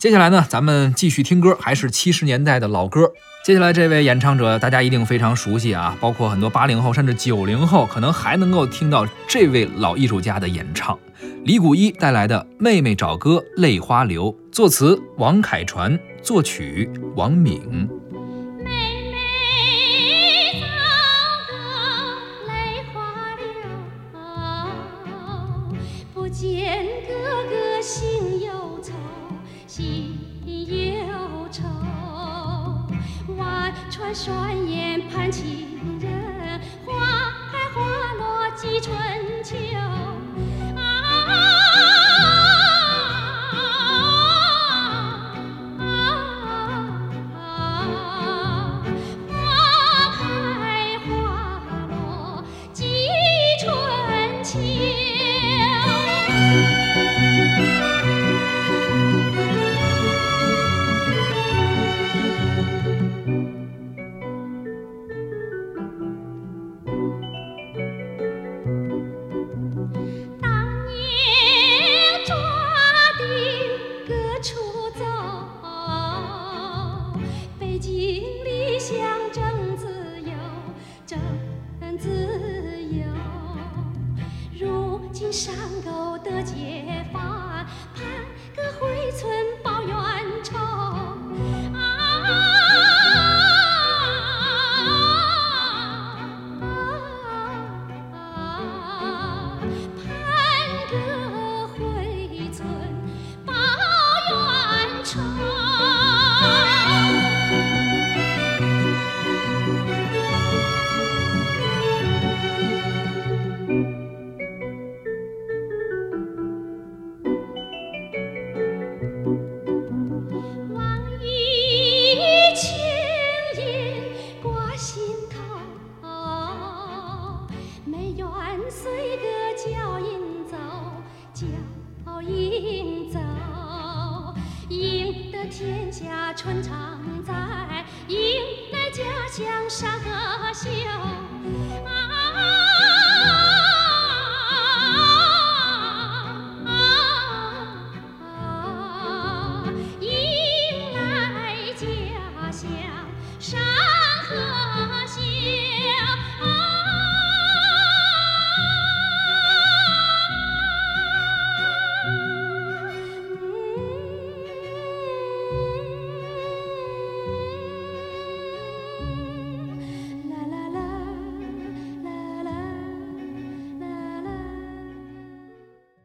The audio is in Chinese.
接下来呢，咱们继续听歌，还是七十年代的老歌。接下来这位演唱者，大家一定非常熟悉啊，包括很多八零后甚至九零后，可能还能够听到这位老艺术家的演唱。李谷一带来的《妹妹找哥泪花流》，作词王凯传，作曲王敏。双眼盼情人，花开花落几春秋。啊，花开花落几春秋。山沟的解放，随个脚印走，脚印走，赢得天下春常在，迎来家乡山河